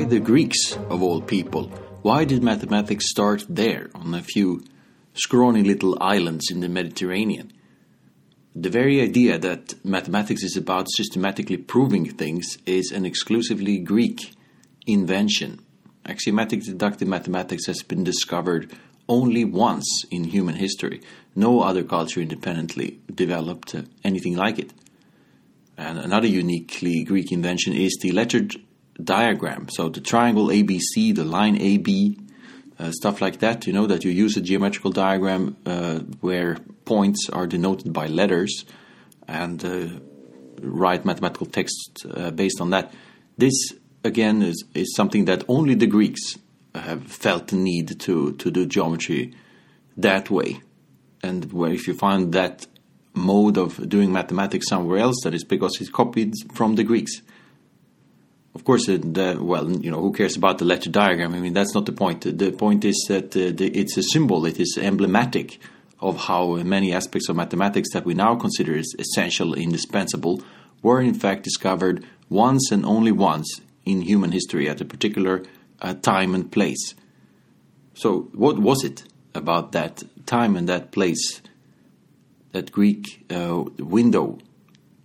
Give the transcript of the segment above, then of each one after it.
why the Greeks, of all people? Why did mathematics start there, on a few scrawny little islands in the Mediterranean? The very idea that mathematics is about systematically proving things is an exclusively Greek invention. Axiomatic deductive mathematics has been discovered only once in human history. No other culture independently developed anything like it. And another uniquely Greek invention is the lettered diagram. So the triangle ABC, the line AB, uh, stuff like that. You know that you use a geometrical diagram uh, where points are denoted by letters, and uh, write mathematical text uh, based on that. This again is is something that only the Greeks have felt the need to to do geometry that way, and where if you find that mode of doing mathematics somewhere else, that is because it's copied from the Greeks of course, uh, well, you know, who cares about the letter diagram? I mean, that's not the point. The point is that uh, the, it's a symbol. It is emblematic of how many aspects of mathematics that we now consider as essential, indispensable, were in fact discovered once and only once in human history at a particular uh, time and place. So, what was it about that time and that place, that Greek uh, window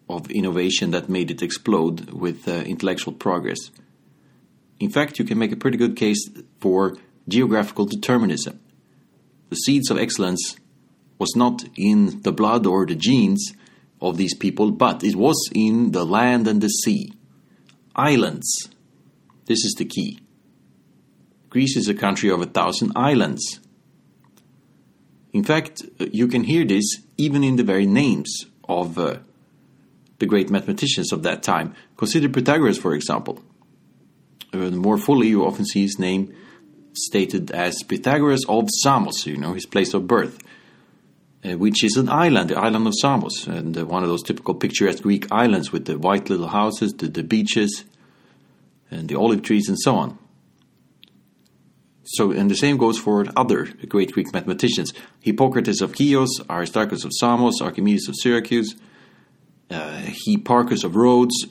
of innovation that made it explode with uh, intellectual progress. In fact, you can make a pretty good case for geographical determinism. The seeds of excellence was not in the blood or the genes of these people, but it was in the land and the sea. Islands. This is the key. Greece is a country of a thousand islands. In fact, you can hear this even in the very names of uh, the great mathematicians of that time. Consider Pythagoras, for example. Uh, more fully, you often see his name stated as Pythagoras of Samos, you know, his place of birth, uh, which is an island, the island of Samos, and uh, one of those typical picturesque Greek islands with the white little houses, the, the beaches, and the olive trees, and so on. So, and the same goes for other great Greek mathematicians Hippocrates of Chios, Aristarchus of Samos, Archimedes of Syracuse uh, Hipparchus of Rhodes.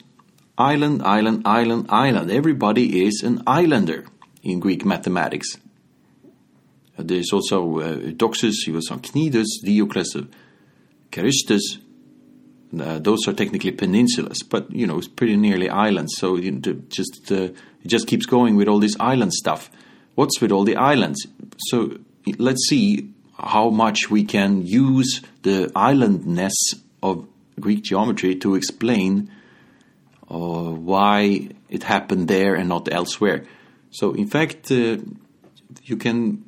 Island, island, island, island. Everybody is an islander in Greek mathematics. Uh, there's also uh, Eudoxus, he was on Cnidus, Diocles of Carystus. Uh, those are technically peninsulas, but you know it's pretty nearly islands. So you know, just uh, it just keeps going with all this island stuff. What's with all the islands? So let's see how much we can use the islandness of Greek geometry to explain uh, why it happened there and not elsewhere. So, in fact, uh, you can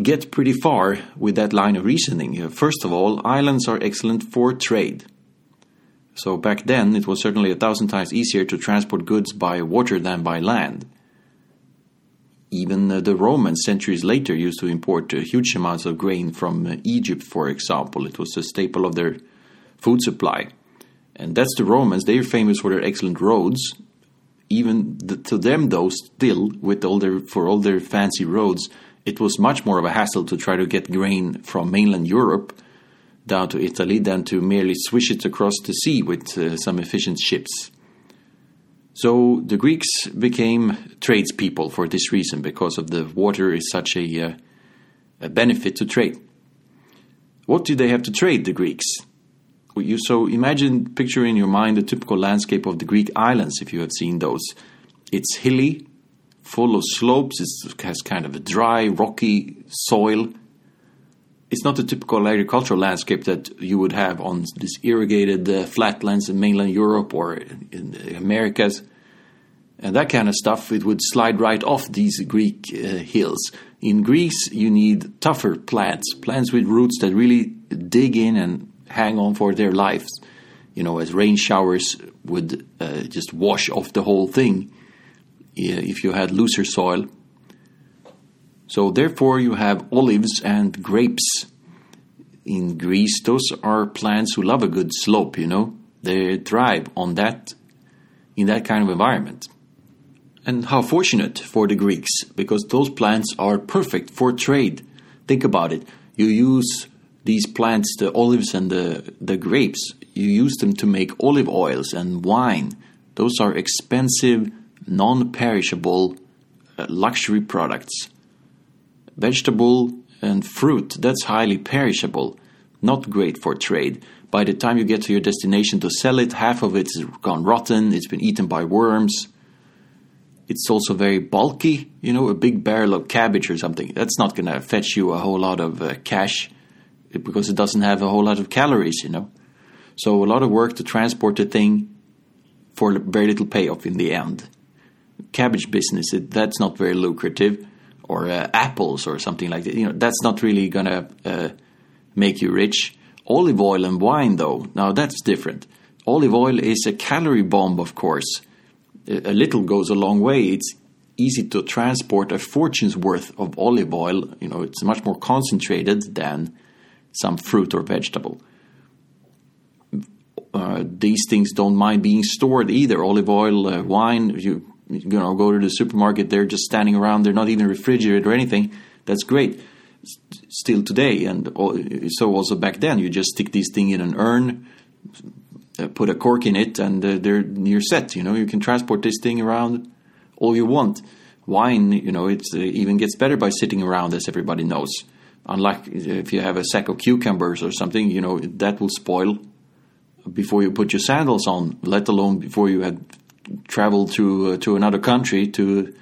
get pretty far with that line of reasoning. Uh, first of all, islands are excellent for trade. So, back then, it was certainly a thousand times easier to transport goods by water than by land. Even uh, the Romans, centuries later, used to import uh, huge amounts of grain from Egypt, for example. It was a staple of their food supply. And that's the Romans. They're famous for their excellent roads. Even the, to them, though, still with all their for all their fancy roads, it was much more of a hassle to try to get grain from mainland Europe down to Italy than to merely swish it across the sea with uh, some efficient ships. So the Greeks became tradespeople for this reason, because of the water is such a, uh, a benefit to trade. What do they have to trade, the Greeks? You so imagine picture in your mind the typical landscape of the Greek islands if you have seen those. It's hilly, full of slopes. It has kind of a dry, rocky soil. It's not the typical agricultural landscape that you would have on these irrigated uh, flatlands in mainland Europe or in the Americas. And that kind of stuff, it would slide right off these Greek uh, hills. In Greece, you need tougher plants, plants with roots that really dig in and hang on for their lives. You know, as rain showers would uh, just wash off the whole thing if you had looser soil. So, therefore, you have olives and grapes. In Greece, those are plants who love a good slope, you know. They thrive on that, in that kind of environment. And how fortunate for the Greeks, because those plants are perfect for trade. Think about it. You use these plants, the olives and the, the grapes, you use them to make olive oils and wine. Those are expensive non perishable uh, luxury products. Vegetable and fruit, that's highly perishable, not great for trade. By the time you get to your destination to sell it, half of it's gone rotten, it's been eaten by worms. It's also very bulky, you know, a big barrel of cabbage or something. That's not going to fetch you a whole lot of uh, cash because it doesn't have a whole lot of calories, you know. So a lot of work to transport the thing for very little payoff in the end. Cabbage business, it, that's not very lucrative, or uh, apples or something like that. You know, that's not really gonna uh, make you rich. Olive oil and wine, though, now that's different. Olive oil is a calorie bomb, of course. A little goes a long way. It's easy to transport a fortune's worth of olive oil. You know, it's much more concentrated than some fruit or vegetable. Uh, these things don't mind being stored either. Olive oil, uh, wine, you you know go to the supermarket, they're just standing around. They're not even refrigerated or anything. That's great. Still today, and so also back then, you just stick this thing in an urn, uh, put a cork in it, and uh, they're you're set. You know, you can transport this thing around all you want. Wine, you know, it uh, even gets better by sitting around, as everybody knows. Unlike if you have a sack of cucumbers or something, you know, that will spoil before you put your sandals on, let alone before you had traveled to uh, to another country to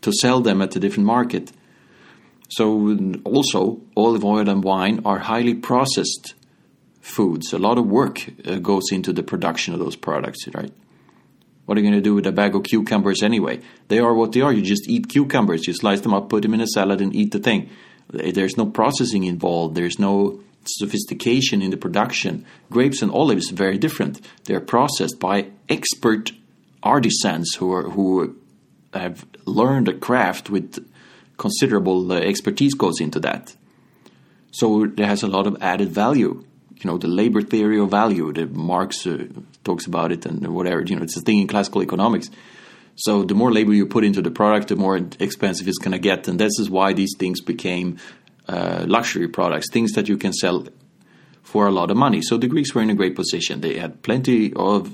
to sell them at a different market. So also olive oil and wine are highly processed foods. A lot of work uh, goes into the production of those products, right? What are you going to do with a bag of cucumbers anyway? They are what they are. You just eat cucumbers. You slice them up, put them in a salad, and eat the thing. There's no processing involved. There's no sophistication in the production. Grapes and olives are very different. They're processed by expert artisans who are, who have learned a craft with considerable uh, expertise goes into that. So there has a lot of added value. You know, the labor theory of value that Marx uh, talks about it and whatever. You know, it's a thing in classical economics. So the more labor you put into the product, the more expensive it's going to get, and this is why these things became uh, luxury products, things that you can sell for a lot of money. So the Greeks were in a great position. They had plenty of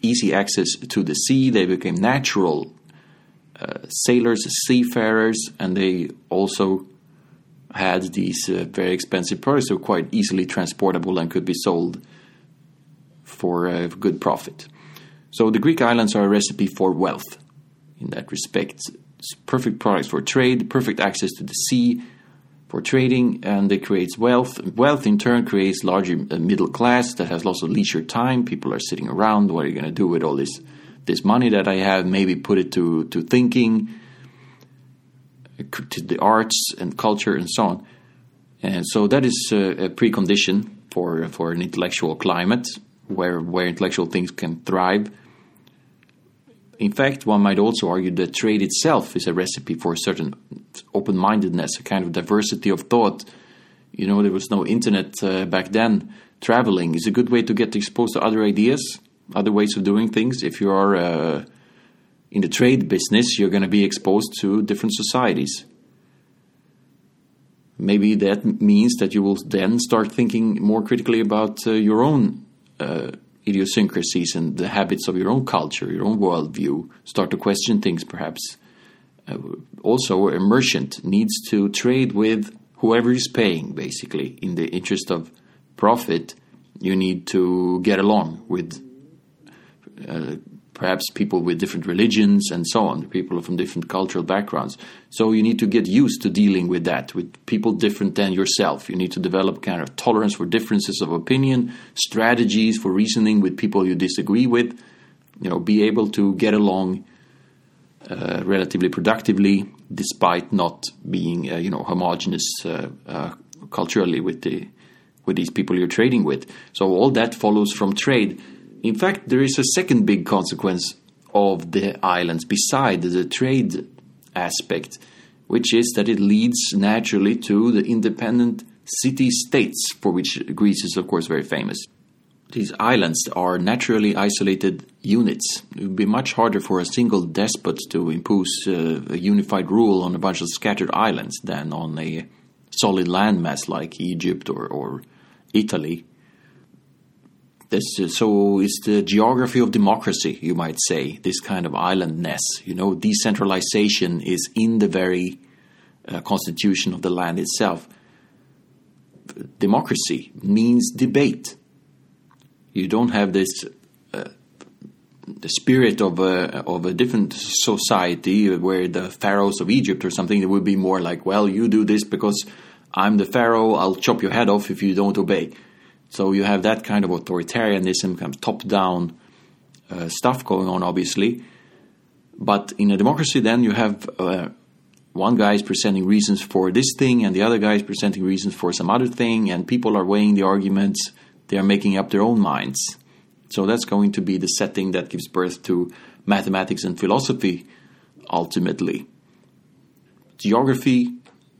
easy access to the sea. They became natural uh, sailors, seafarers, and they also had these uh, very expensive products that were quite easily transportable and could be sold for a good profit. So the Greek islands are a recipe for wealth in that respect. It's perfect products for trade, perfect access to the sea for trading, and it creates wealth. Wealth in turn creates larger uh, middle class that has lots of leisure time. People are sitting around. What are you going to do with all this this money that I have? Maybe put it to to thinking, to the arts and culture and so on. And so that is a, a precondition for for an intellectual climate where where intellectual things can thrive. In fact, one might also argue that trade itself is a recipe for a certain open mindedness, a kind of diversity of thought. You know, there was no internet uh, back then. Traveling is a good way to get exposed to other ideas, other ways of doing things. If you are uh, in the trade business, you're going to be exposed to different societies. Maybe that means that you will then start thinking more critically about uh, your own uh, idiosyncrasies and the habits of your own culture, your own worldview, start to question things perhaps. Uh, also, a merchant needs to trade with whoever is paying, basically. In the interest of profit, you need to get along with uh, perhaps people with different religions and so on, people from different cultural backgrounds. So you need to get used to dealing with that, with people different than yourself. You need to develop kind of tolerance for differences of opinion, strategies for reasoning with people you disagree with. You know, be able to get along uh, relatively productively, despite not being uh, you know homogenous uh, uh, culturally with the with these people you're trading with. So all that follows from trade in fact, there is a second big consequence of the islands beside the trade aspect, which is that it leads naturally to the independent city states, for which Greece is, of course, very famous. These islands are naturally isolated units. It would be much harder for a single despot to impose uh, a unified rule on a bunch of scattered islands than on a solid landmass like Egypt or, or Italy This, uh, so it's the geography of democracy, you might say, this kind of islandness. You know, decentralization is in the very uh, constitution of the land itself. Democracy means debate. You don't have this uh, the spirit of a of a different society where the pharaohs of Egypt or something. It would be more like, well, you do this because I'm the pharaoh. I'll chop your head off if you don't obey. So you have that kind of authoritarianism, kind of top-down uh, stuff going on, obviously. But in a democracy, then you have uh, one guy is presenting reasons for this thing, and the other guy is presenting reasons for some other thing, and people are weighing the arguments. They are making up their own minds. So that's going to be the setting that gives birth to mathematics and philosophy, ultimately. Geography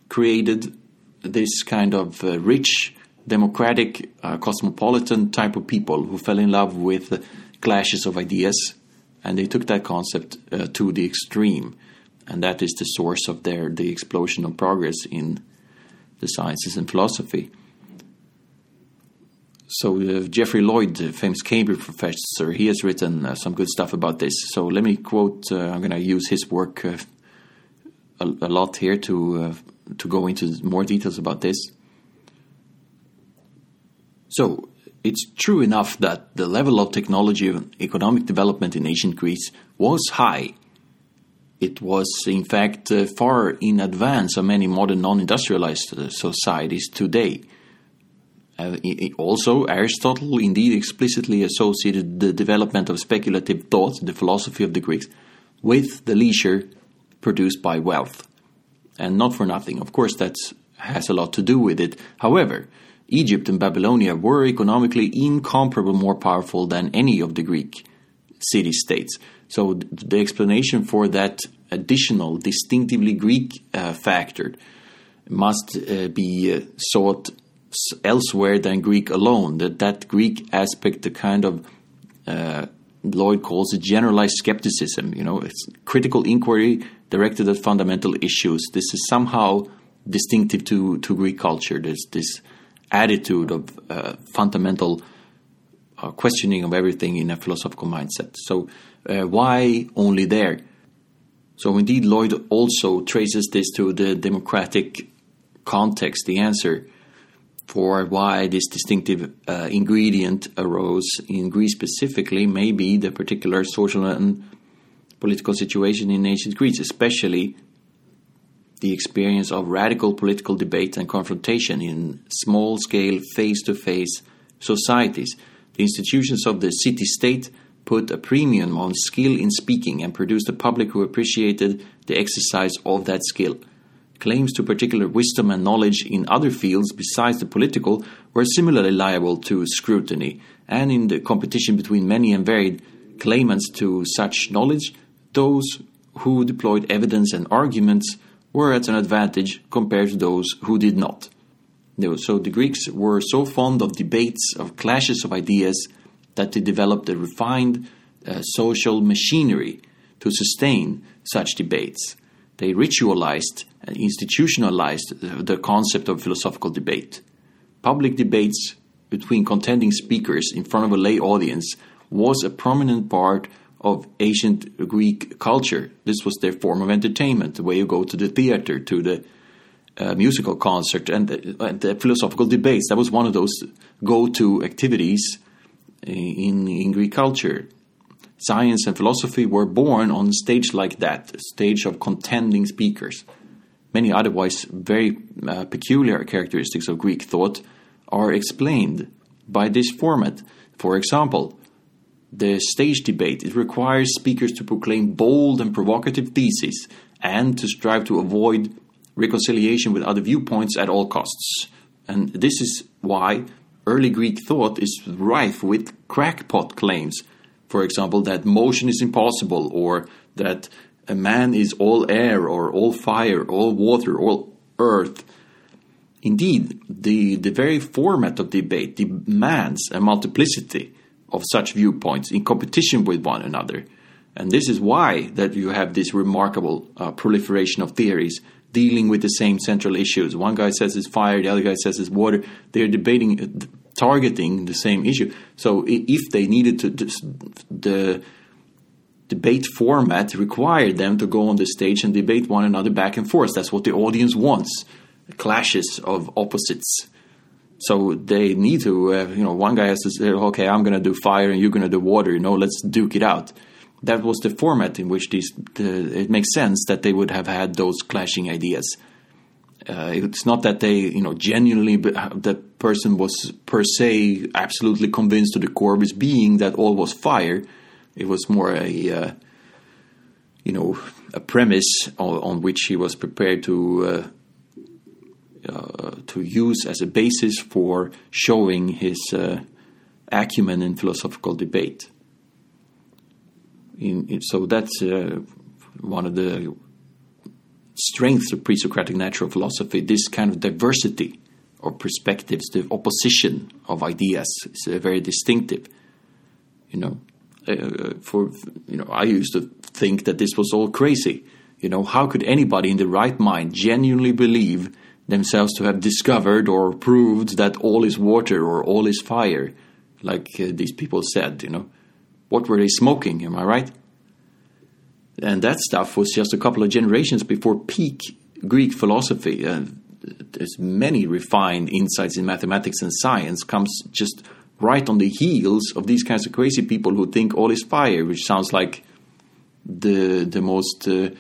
created this kind of uh, rich democratic, uh, cosmopolitan type of people who fell in love with clashes of ideas, and they took that concept uh, to the extreme, and that is the source of their the explosion of progress in the sciences and philosophy. So uh, Geoffrey Lloyd, the famous Cambridge professor, he has written uh, some good stuff about this. So let me quote. Uh, I'm going to use his work uh, a, a, lot here to to go into more details about this. So it's true enough that the level of technology and economic development in ancient Greece was high. It was, in fact, uh, far in advance of many modern non industrialized uh, societies today. Uh, also, Aristotle indeed explicitly associated the development of speculative thought, the philosophy of the Greeks, with the leisure produced by wealth. And not for nothing. Of course, that has a lot to do with it. However, Egypt and Babylonia were economically incomparably more powerful than any of the Greek city states. So the explanation for that additional, distinctively Greek uh, factor must uh, be uh, sought elsewhere than Greek alone. That that Greek aspect, the kind of uh, Lloyd calls it generalized skepticism. You know, it's critical inquiry directed at fundamental issues. This is somehow distinctive to to Greek culture. There's this attitude of uh, fundamental uh, questioning of everything in a philosophical mindset. So, uh, why only there? So, indeed, Lloyd also traces this to the democratic context, the answer for why this distinctive uh, ingredient arose in Greece specifically may be the particular social and political situation in ancient Greece, especially the experience of radical political debate and confrontation in small scale, face to face societies. The institutions of the city state put a premium on skill in speaking and produced a public who appreciated the exercise of that skill. Claims to particular wisdom and knowledge in other fields besides the political were similarly liable to scrutiny, and in the competition between many and varied claimants to such knowledge, those who deployed evidence and arguments were at an advantage compared to those who did not. So the Greeks were so fond of debates, of clashes of ideas, that they developed a refined uh, social machinery to sustain such debates. They ritualized and institutionalized the concept of philosophical debate. Public debates between contending speakers in front of a lay audience was a prominent part of ancient Greek culture. This was their form of entertainment, the way you go to the theater, to the uh, musical concert, and the, and the, philosophical debates. That was one of those go to activities in, in Greek culture. Science and philosophy were born on stage like that, stage of contending speakers. Many otherwise very uh, peculiar characteristics of Greek thought are explained by this format. For example, the stage debate. It requires speakers to proclaim bold and provocative theses and to strive to avoid reconciliation with other viewpoints at all costs. And this is why early Greek thought is rife with crackpot claims. For example, that motion is impossible, or that a man is all air, or all fire, all water, all earth. Indeed, the, the very format of debate demands a multiplicity of such viewpoints in competition with one another. And this is why that you have this remarkable uh, proliferation of theories dealing with the same central issues. One guy says it's fire, the other guy says it's water. They're debating uh, targeting the same issue. So if they needed to, the debate format required them to go on the stage and debate one another back and forth. That's what the audience wants clashes of opposites. So they need to, uh, you know, one guy has to say, okay, I'm going to do fire and you're going to do water, you know, let's duke it out. That was the format in which these, the, it makes sense that they would have had those clashing ideas. Uh, it's not that they, you know, genuinely, the person was per se absolutely convinced to the core of his being that all was fire it was more a, uh, you know, a premise on, on, which he was prepared to uh, uh, to use as a basis for showing his uh, acumen in philosophical debate. In, in, so that's uh, one of the strengths of pre-Socratic natural philosophy. This kind of diversity of perspectives, the opposition of ideas, is uh, very distinctive. You know uh, for you know, I used to think that this was all crazy. You know, how could anybody in the right mind genuinely believe themselves to have discovered or proved that all is water or all is fire, like uh, these people said? You know, what were they smoking? Am I right? And that stuff was just a couple of generations before peak Greek philosophy. Uh, there's many refined insights in mathematics and science comes just right on the heels of these kinds of crazy people who think all is fire, which sounds like the the most uh,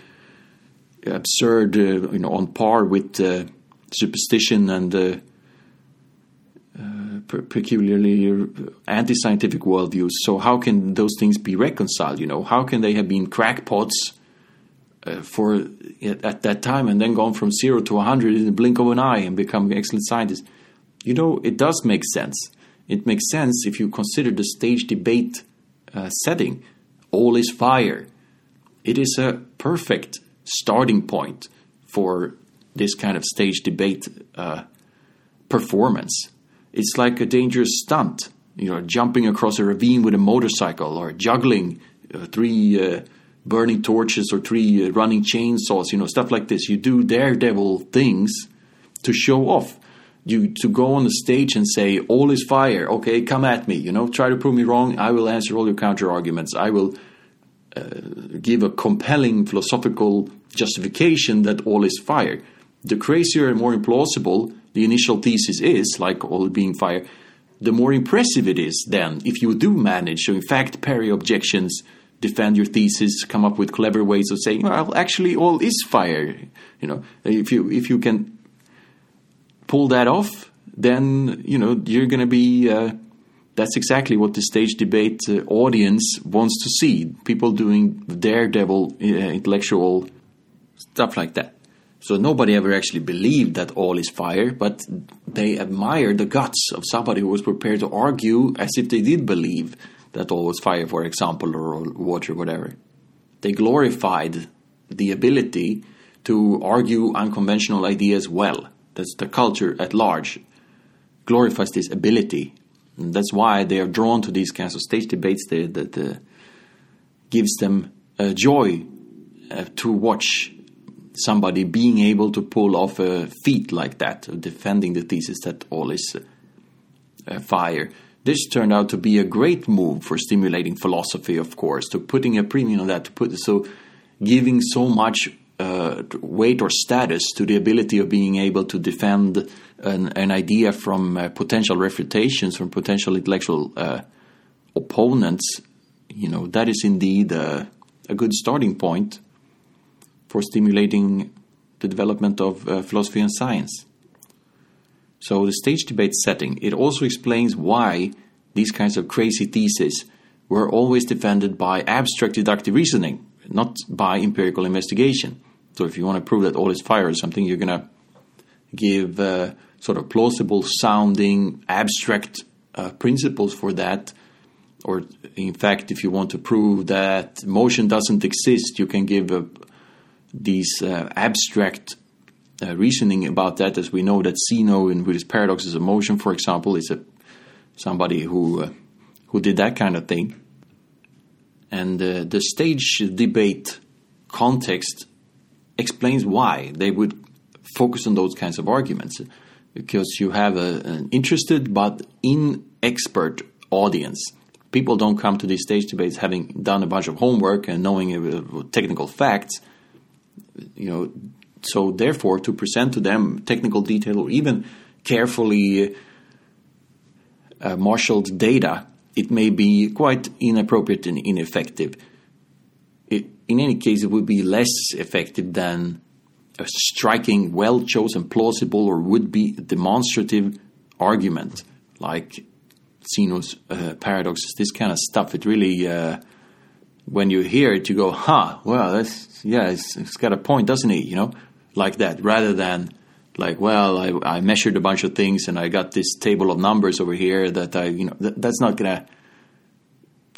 absurd, uh, you know, on par with uh, superstition and uh, uh, peculiarly anti-scientific worldviews. So how can those things be reconciled? You know, how can they have been crackpots? Uh, for at that time, and then gone from zero to 100 in the blink of an eye and become excellent scientists. You know, it does make sense it makes sense if you consider the stage debate uh, setting. All is fire. It is a perfect starting point for this kind of stage debate uh, performance. It's like a dangerous stunt, you know, jumping across a ravine with a motorcycle or juggling uh, three uh, burning torches or three uh, running chainsaws, you know, stuff like this. You do daredevil things to show off. You to go on the stage and say all is fire. Okay come at me you know try to prove me wrong. I will answer all your counter arguments i will uh, give a compelling philosophical justification that all is fire the crazier and more implausible the initial thesis is like all being fire the more impressive it is then if you do manage to in fact parry objections defend your thesis come up with clever ways of saying well actually all is fire you know if you if you can pull that off, then you know you're going to be. Uh, that's exactly what the stage debate uh, audience wants to see: people doing daredevil uh, intellectual stuff like that. So nobody ever actually believed that all is fire, but they admired the guts of somebody who was prepared to argue as if they did believe that all was fire, for example, or water, whatever. They glorified the ability to argue unconventional ideas well that's the culture at large glorifies this ability. And that's why they are drawn to these kinds of stage debates that, that uh, gives them uh, joy uh, to watch somebody being able to pull off a feat like that, defending the thesis that all is uh, fire. This turned out to be a great move for stimulating philosophy, of course, to putting a premium on that, to put so giving so much uh, weight or status to the ability of being able to defend an, an idea from uh, potential refutations from potential intellectual uh, opponents, you know, that is indeed a, a, good starting point for stimulating the development of uh, philosophy and science. So the stage debate setting, it also explains why these kinds of crazy theses were always defended by abstract deductive reasoning, not by empirical investigation. So if you want to prove that all is fire or something, you're going to give uh, sort of plausible sounding abstract uh, principles for that. Or, in fact, if you want to prove that motion doesn't exist, you can give uh, these uh, abstract uh, reasoning about that. As we know that Zeno, in with his paradoxes of motion, for example, is a somebody who uh, who did that kind of thing. And the stage debate context explains why they would focus on those kinds of arguments. because you have a, an interested but inexpert audience. People don't come to these stage debates having done a bunch of homework and knowing uh, technical facts. You know, so therefore, to present to them technical detail or even carefully uh, marshaled data, it may be quite inappropriate and ineffective. It, in any case, it would be less effective than a striking, well chosen, plausible, or would be demonstrative argument like Zeno's uh, paradoxes, this kind of stuff. It really, uh, when you hear it, you go, "Huh, well, that's yeah, it's, it's got a point, doesn't it?" You know, like that, rather than like, well, I, I measured a bunch of things and I got this table of numbers over here that I, you know, th- that's not gonna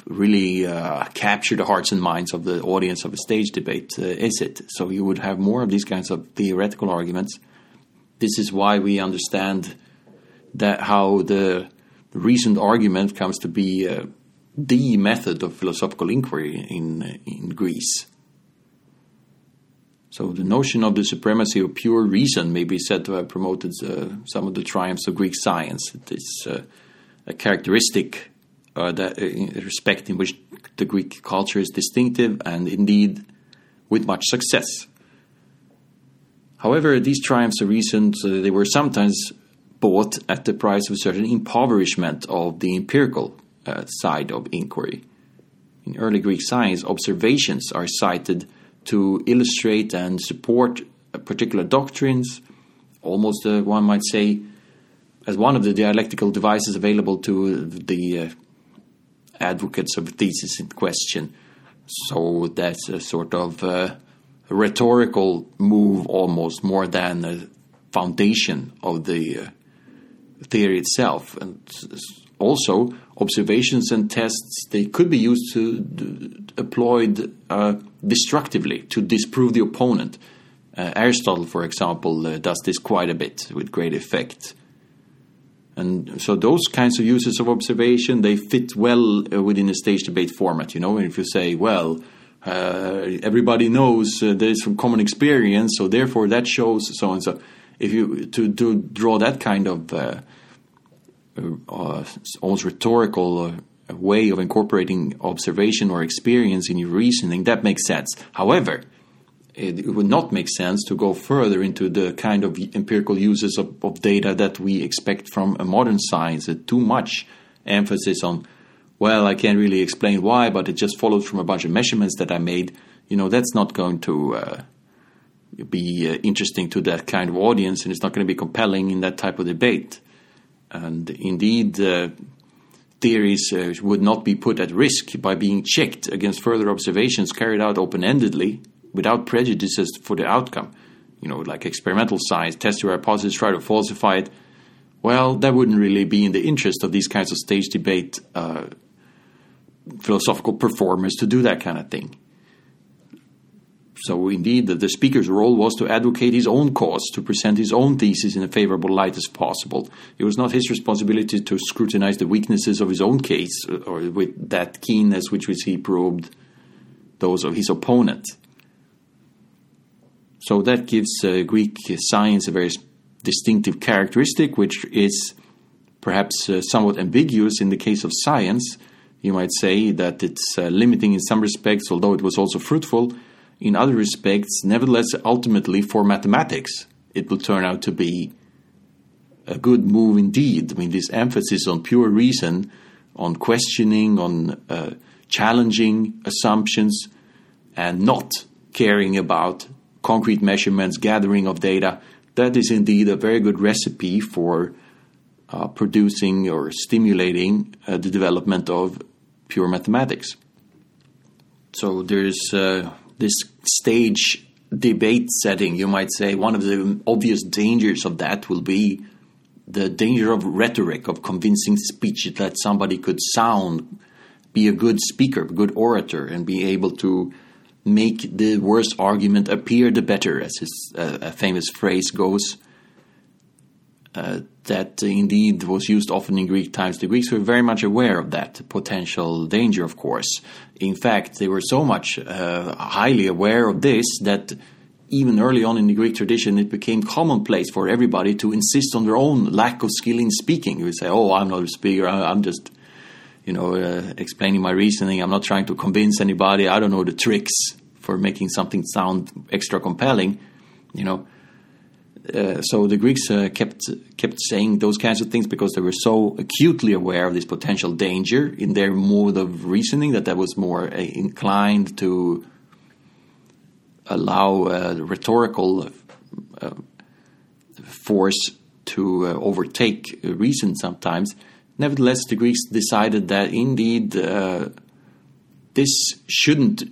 really uh, capture the hearts and minds of the audience of a stage debate, uh, is it? So you would have more of these kinds of theoretical arguments. This is why we understand that how the recent argument comes to be uh, the method of philosophical inquiry in in Greece. So the notion of the supremacy of pure reason may be said to have promoted uh, some of the triumphs of Greek science. It is uh, a characteristic uh, that uh, respect in which the Greek culture is distinctive and indeed with much success. However, these triumphs of reason uh, they were sometimes bought at the price of a certain impoverishment of the empirical uh, side of inquiry. In early Greek science, observations are cited to illustrate and support particular doctrines, almost uh, one might say, as one of the dialectical devices available to the uh, advocates of the thesis in question. So that's a sort of uh, rhetorical move almost more than a foundation of the uh, theory itself. And also, observations and tests they could be used to deployed uh, destructively to disprove the opponent. Uh, Aristotle, for example, uh, does this quite a bit with great effect. And so those kinds of uses of observation they fit well uh, within a stage debate format. You know, if you say, well, uh, everybody knows uh, there's from common experience, so therefore that shows so and so. If you to to draw that kind of uh, almost rhetorical uh, way of incorporating observation or experience in your reasoning, that makes sense. However, it, it, would not make sense to go further into the kind of empirical uses of, of data that we expect from a modern science. Uh, too much emphasis on, well, I can't really explain why, but it just follows from a bunch of measurements that I made. You know, that's not going to uh, be uh, interesting to that kind of audience, and it's not going to be compelling in that type of debate. And indeed, uh, theories uh, would not be put at risk by being checked against further observations carried out open endedly without prejudices for the outcome. You know, like experimental science, test your hypothesis, try to falsify it. Well, that wouldn't really be in the interest of these kinds of stage debate uh, philosophical performers to do that kind of thing. So, indeed, the, speaker's role was to advocate his own cause, to present his own thesis in a favorable light as possible. It was not his responsibility to scrutinize the weaknesses of his own case uh, or with that keenness with which he probed those of his opponent. So, that gives uh, Greek science a very distinctive characteristic, which is perhaps uh, somewhat ambiguous in the case of science. You might say that it's uh, limiting in some respects, although it was also fruitful in other respects, nevertheless, ultimately for mathematics, it will turn out to be a good move indeed. I mean, this emphasis on pure reason, on questioning, on uh, challenging assumptions, and not caring about concrete measurements, gathering of data, that is indeed a very good recipe for uh, producing or stimulating uh, the development of pure mathematics. So there's uh, this stage debate setting, you might say one of the obvious dangers of that will be the danger of rhetoric, of convincing speech that somebody could sound, be a good speaker, a good orator, and be able to make the worst argument appear the better, as his, uh, a famous phrase goes. Uh, that indeed was used often in Greek times. The Greeks were very much aware of that potential danger, of course. In fact, they were so much uh, highly aware of this that even early on in the Greek tradition, it became commonplace for everybody to insist on their own lack of skill in speaking. You would say, "Oh, I'm not a speaker. I'm just, you know, uh, explaining my reasoning. I'm not trying to convince anybody. I don't know the tricks for making something sound extra compelling." You know, uh, so the Greeks uh, kept kept saying those kinds of things because they were so acutely aware of this potential danger in their mode of reasoning that that was more uh, inclined to allow uh, rhetorical uh, force to overtake reason sometimes. Nevertheless, the Greeks decided that indeed this shouldn't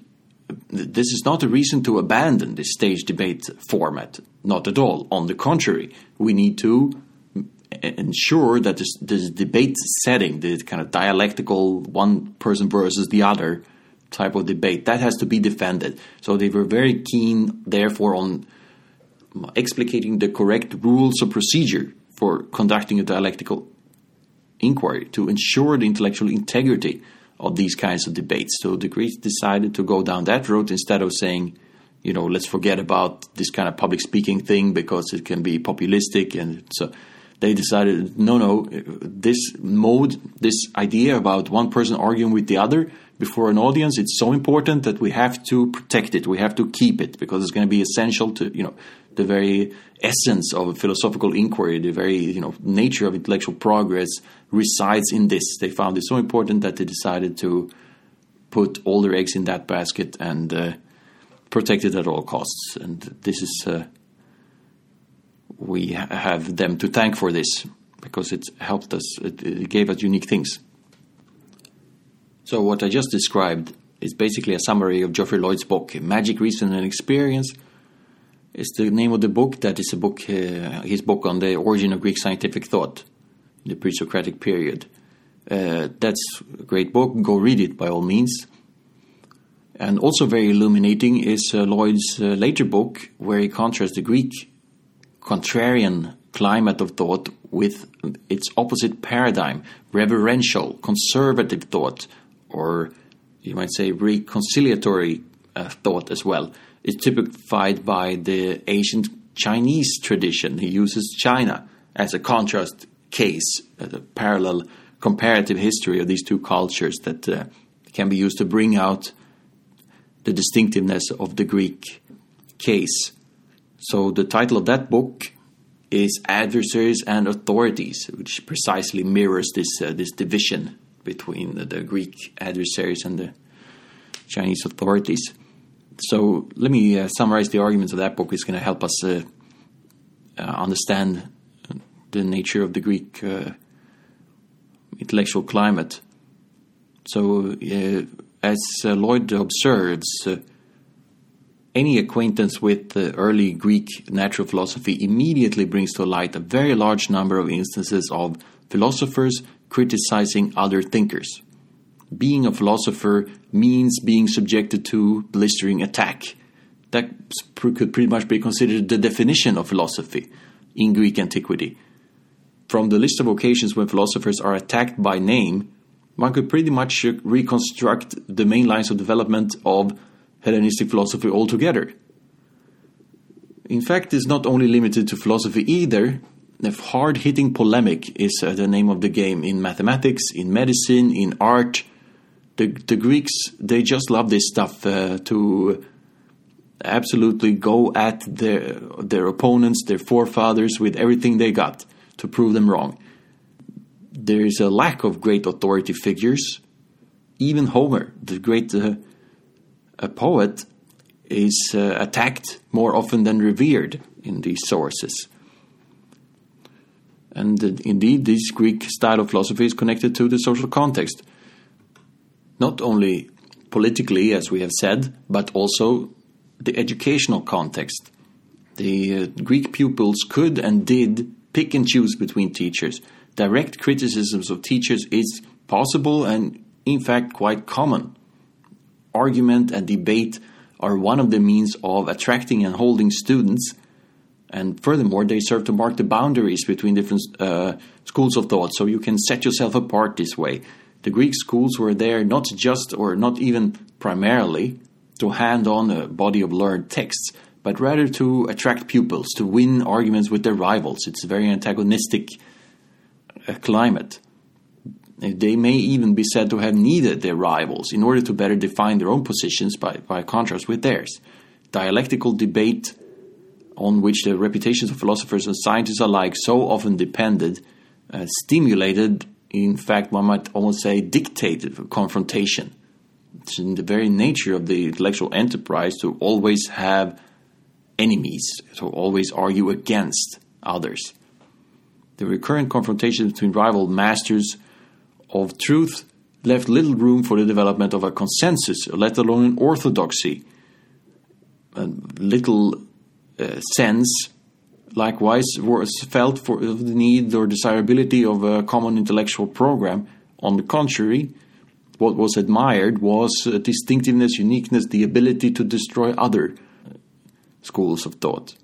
this is not a reason to abandon this stage debate format. Not at all. On the contrary, we need to ensure that this, this, debate setting, the kind of dialectical one person versus the other type of debate, that has to be defended. So they were very keen, therefore, on explicating the correct rules of procedure for conducting a dialectical inquiry to ensure the intellectual integrity of these kinds of debates. So the Greeks decided to go down that route instead of saying, you know, let's forget about this kind of public speaking thing because it can be populistic. And so they decided, no, no, this mode, this idea about one person arguing with the other before an audience, it's so important that we have to protect it. We have to keep it because it's going to be essential to, you know, the very essence of philosophical inquiry, the very you know nature of intellectual progress resides in this. They found it so important that they decided to put all their eggs in that basket and uh, protect it at all costs. And this is uh, we have them to thank for this because it helped us. It, it gave us unique things. So what I just described is basically a summary of Geoffrey Lloyd's book, Magic, Reason, and Experience It's the name of the book. That is a book, uh, his book on the origin of Greek scientific thought, in the pre-Socratic period. Uh, that's a great book. Go read it by all means. And also very illuminating is uh, Lloyd's uh, later book, where he contrasts the Greek contrarian climate of thought with its opposite paradigm, reverential, conservative thought, or you might say reconciliatory uh, thought as well is typified by the ancient Chinese tradition. He uses China as a contrast case, a parallel comparative history of these two cultures that uh, can be used to bring out the distinctiveness of the Greek case. So the title of that book is Adversaries and Authorities, which precisely mirrors this uh, this division between the, the Greek adversaries and the Chinese authorities so let me uh, summarize the arguments of that book. It's going to help us uh, uh, understand the nature of the Greek uh, intellectual climate. So, uh, as uh, Lloyd observes, any acquaintance with the early Greek natural philosophy immediately brings to light a very large number of instances of philosophers criticizing other thinkers being a philosopher means being subjected to blistering attack. That could pretty much be considered the definition of philosophy in Greek antiquity. From the list of occasions when philosophers are attacked by name, one could pretty much reconstruct the main lines of development of Hellenistic philosophy altogether. In fact, it's not only limited to philosophy either. Hard hitting polemic is uh, the name of the game in mathematics, in medicine, in art, the the Greeks they just love this stuff uh, to absolutely go at their their opponents, their forefathers with everything they got to prove them wrong. There is a lack of great authority figures. Even Homer, the great uh, poet, is uh, attacked more often than revered in these sources. And indeed, this Greek style of philosophy is connected to the social context not only politically, as we have said, but also the educational context. The uh, Greek pupils could and did pick and choose between teachers. Direct criticisms of teachers is possible and, in fact, quite common. Argument and debate are one of the means of attracting and holding students, and furthermore, they serve to mark the boundaries between different uh, schools of thought, so you can set yourself apart this way the Greek schools were there not just or not even primarily to hand on a body of learned texts, but rather to attract pupils, to win arguments with their rivals. It's a very antagonistic uh, climate. They may even be said to have needed their rivals in order to better define their own positions by, by contrast with theirs. Dialectical debate on which the reputations of philosophers and scientists alike so often depended uh, stimulated, in fact, one might almost say, dictated confrontation. It's in the very nature of the intellectual enterprise to always have enemies, to always argue against others. The recurrent confrontation between rival masters of truth left little room for the development of a consensus, let alone an orthodoxy. And little sense, likewise, was felt for the need or desirability of a common intellectual program. On the contrary, what was admired was uh, distinctiveness, uniqueness, the ability to destroy other schools of thought.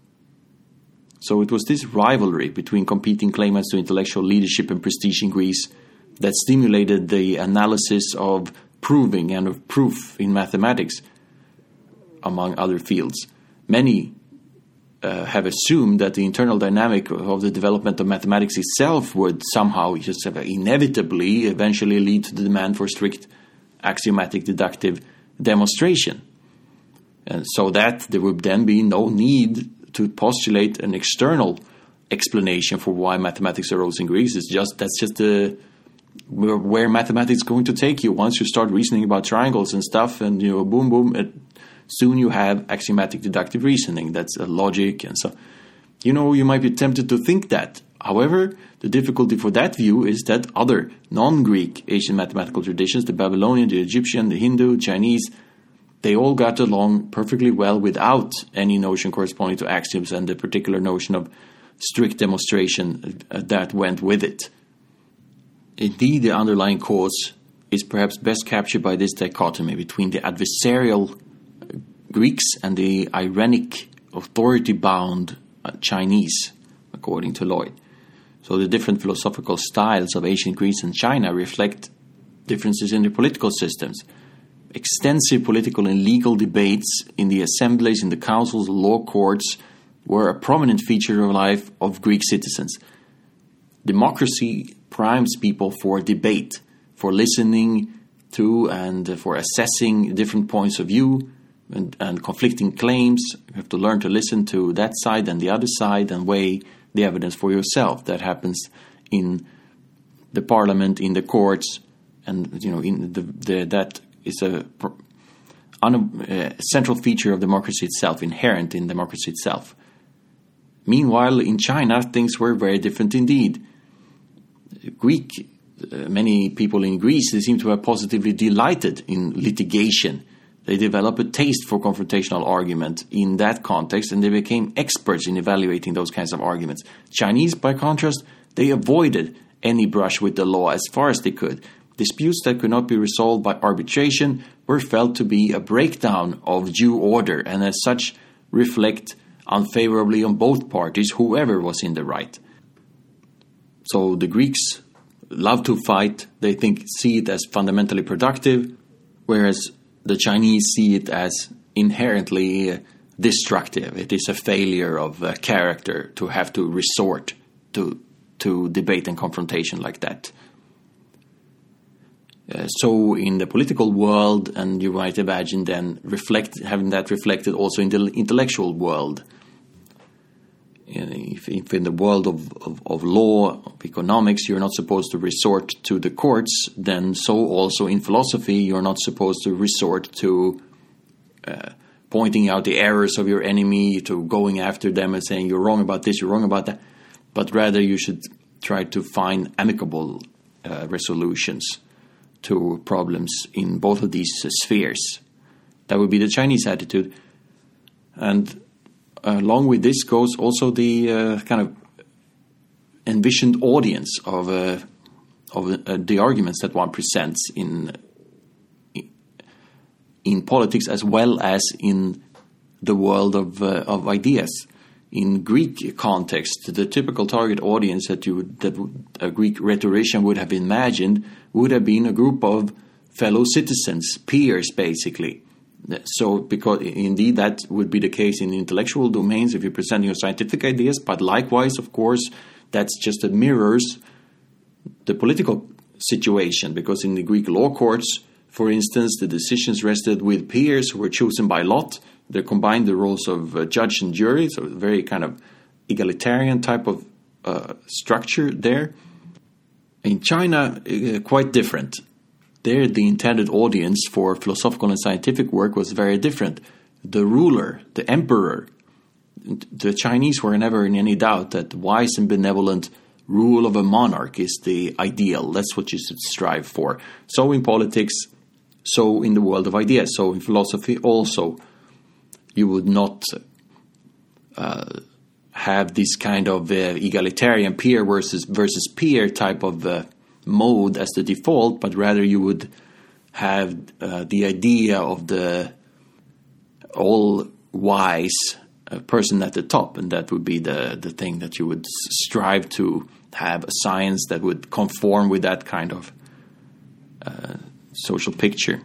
So it was this rivalry between competing claimants to intellectual leadership and prestige in Greece that stimulated the analysis of proving and of proof in mathematics, among other fields. Many uh, have assumed that the internal dynamic of the development of mathematics itself would somehow just inevitably eventually lead to the demand for strict axiomatic deductive demonstration. And so that there would then be no need to postulate an external explanation for why mathematics arose in Greece. It's just that's just the where, where mathematics is going to take you once you start reasoning about triangles and stuff, and you know, boom, boom. It, soon you have axiomatic deductive reasoning. That's a logic, and so you know you might be tempted to think that. However, the difficulty for that view is that other non-Greek Asian mathematical traditions, the Babylonian, the Egyptian, the Hindu, Chinese, they all got along perfectly well without any notion corresponding to axioms and the particular notion of strict demonstration uh, that went with it. Indeed, the underlying cause is perhaps best captured by this dichotomy between the adversarial Greeks and the irenic, authority bound uh, Chinese, according to Lloyd. So the different philosophical styles of ancient Greece and China reflect differences in their political systems. Extensive political and legal debates in the assemblies, in the councils, law courts were a prominent feature of life of Greek citizens. Democracy primes people for debate, for listening to and for assessing different points of view and, and, conflicting claims. You have to learn to listen to that side and the other side and weigh the evidence for yourself. That happens in the parliament, in the courts, and you know, in the, the that is a, a central feature of democracy itself, inherent in democracy itself. Meanwhile, in China, things were very different indeed. Greek, uh, many people in Greece, they seem to have positively delighted in litigation. They developed a taste for confrontational argument in that context, and they became experts in evaluating those kinds of arguments. Chinese, by contrast, they avoided any brush with the law as far as they could. Disputes that could not be resolved by arbitration were felt to be a breakdown of due order, and as such reflect unfavorably on both parties, whoever was in the right. So the Greeks love to fight. They think see it as fundamentally productive, whereas the Chinese see it as inherently destructive. It is a failure of uh, character to have to resort to to debate and confrontation like that. Uh, so in the political world, and you might imagine then reflect having that reflected also in the intellectual world if, if, in the world of, of, of, law, of economics, you're not supposed to resort to the courts, then so also in philosophy, you're not supposed to resort to uh, pointing out the errors of your enemy, to going after them and saying, you're wrong about this, you're wrong about that. But rather, you should try to find amicable uh, resolutions to problems in both of these uh, spheres. That would be the Chinese attitude. And along with this goes also the uh, kind of envisioned audience of uh, of uh, the arguments that one presents in in politics as well as in the world of uh, of ideas. In Greek context, the typical target audience that you would, that a Greek rhetorician would have imagined would have been a group of fellow citizens, peers, basically So, because indeed that would be the case in intellectual domains if you're presenting your scientific ideas, but likewise, of course, that's just a mirrors the political situation because in the Greek law courts, for instance, the decisions rested with peers who were chosen by lot. They combined the roles of uh, judge and jury, so a very kind of egalitarian type of uh, structure there. In China, uh, quite different. There, the intended audience for philosophical and scientific work was very different. The ruler, the emperor, the Chinese were never in any doubt that wise and benevolent rule of a monarch is the ideal. That's what you should strive for. So in politics, so in the world of ideas, so in philosophy also, you would not uh, have this kind of uh, egalitarian peer versus versus peer type of uh, mode as the default, but rather you would have uh, the idea of the all wise uh, person at the top, and that would be the the thing that you would strive to have a science that would conform with that kind of uh, social picture.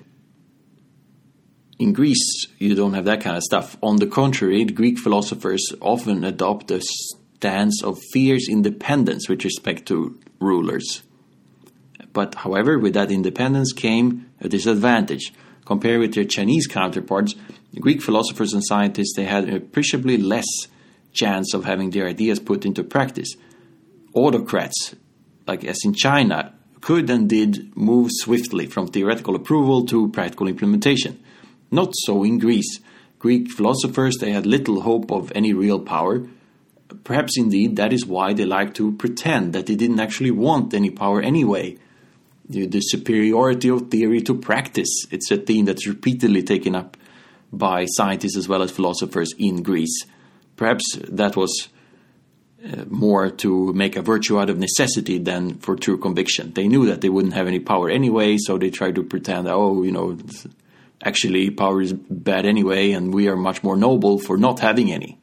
In Greece, you don't have that kind of stuff. On the contrary, Greek philosophers often adopt a stance of fierce independence with respect to rulers. But, however, with that independence came a disadvantage. Compared with their Chinese counterparts, Greek philosophers and scientists they had appreciably less chance of having their ideas put into practice autocrats, like as in China, could and did move swiftly from theoretical approval to practical implementation. Not so in Greece. Greek philosophers they had little hope of any real power. Perhaps indeed that is why they like to pretend that they didn't actually want any power anyway. The, the superiority of theory to practice. It's a theme that's repeatedly taken up by scientists as well as philosophers in Greece. Perhaps that was uh, more to make a virtue out of necessity than for true conviction. They knew that they wouldn't have any power anyway, so they tried to pretend, oh, you know, actually power is bad anyway, and we are much more noble for not having any.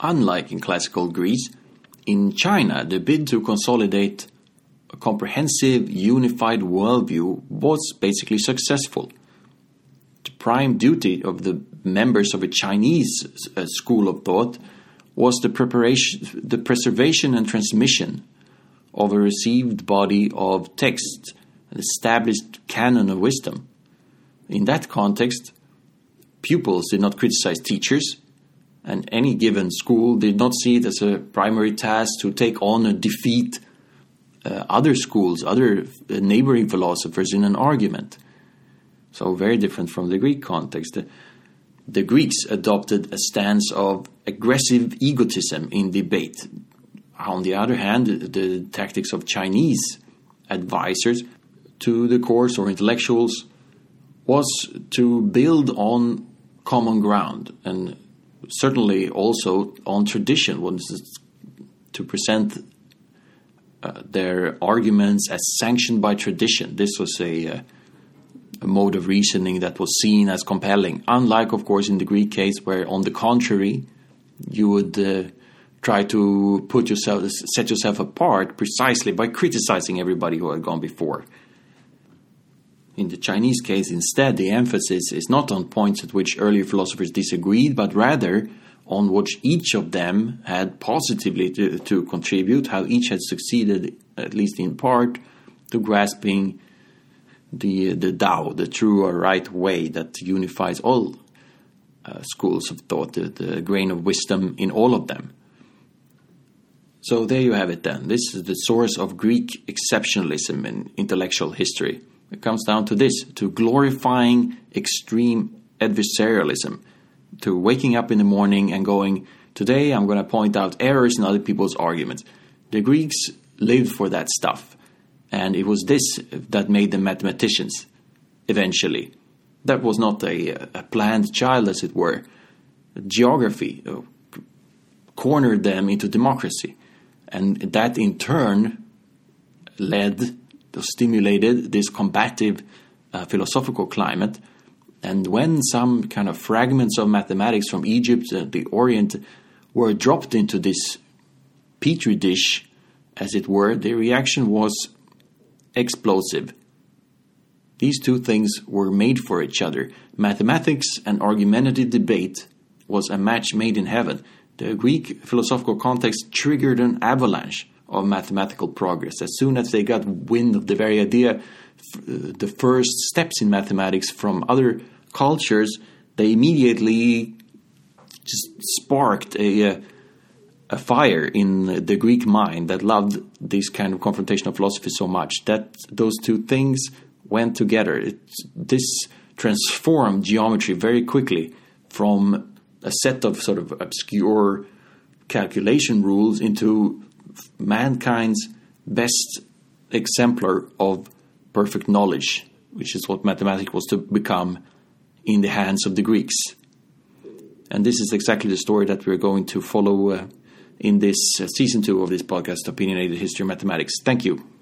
Unlike in classical Greece, in China, the bid to consolidate a comprehensive, unified worldview was basically successful. The prime duty of the members of a Chinese uh, school of thought was the preparation, the preservation and transmission of a received body of text, an established canon of wisdom. In that context, pupils did not criticize teachers, and any given school did not see it as a primary task to take on a defeat uh, other schools, other uh, neighboring philosophers in an argument. So, very different from the Greek context. The, the Greeks adopted a stance of aggressive egotism in debate. On the other hand, the tactics of Chinese advisors to the course or intellectuals was to build on common ground and certainly also on tradition, was to present their arguments as sanctioned by tradition. This was a uh, a mode of reasoning that was seen as compelling. Unlike, of course, in the Greek case, where on the contrary, you would uh, try to put yourself, set yourself apart precisely by criticizing everybody who had gone before. In the Chinese case, instead, the emphasis is not on points at which earlier philosophers disagreed, but rather on which each of them had positively to, to contribute, how each had succeeded, at least in part, to grasping the the Tao, the true or right way that unifies all uh, schools of thought, the, the grain of wisdom in all of them. So there you have it. Then this is the source of Greek exceptionalism in intellectual history. It comes down to this: to glorifying extreme adversarialism, to waking up in the morning and going, "Today I'm going to point out errors in other people's arguments." The Greeks lived for that stuff and it was this that made them mathematicians eventually. That was not a, a planned child, as it were. Geography uh, cornered them into democracy. And that in turn led, stimulated this combative uh, philosophical climate. And when some kind of fragments of mathematics from Egypt and the Orient were dropped into this petri dish, as it were, the reaction was explosive. These two things were made for each other. Mathematics and argumentative debate was a match made in heaven. The Greek philosophical context triggered an avalanche of mathematical progress. As soon as they got wind of the very idea, the first steps in mathematics from other cultures, they immediately just sparked a, a fire in the Greek mind that loved this kind of confrontational philosophy so much that those two things went together. It, this transformed geometry very quickly from a set of sort of obscure calculation rules into mankind's best exemplar of perfect knowledge, which is what mathematics was to become in the hands of the Greeks. And this is exactly the story that we're going to follow uh, in this uh, season two of this podcast, Opinionated History of Mathematics. Thank you.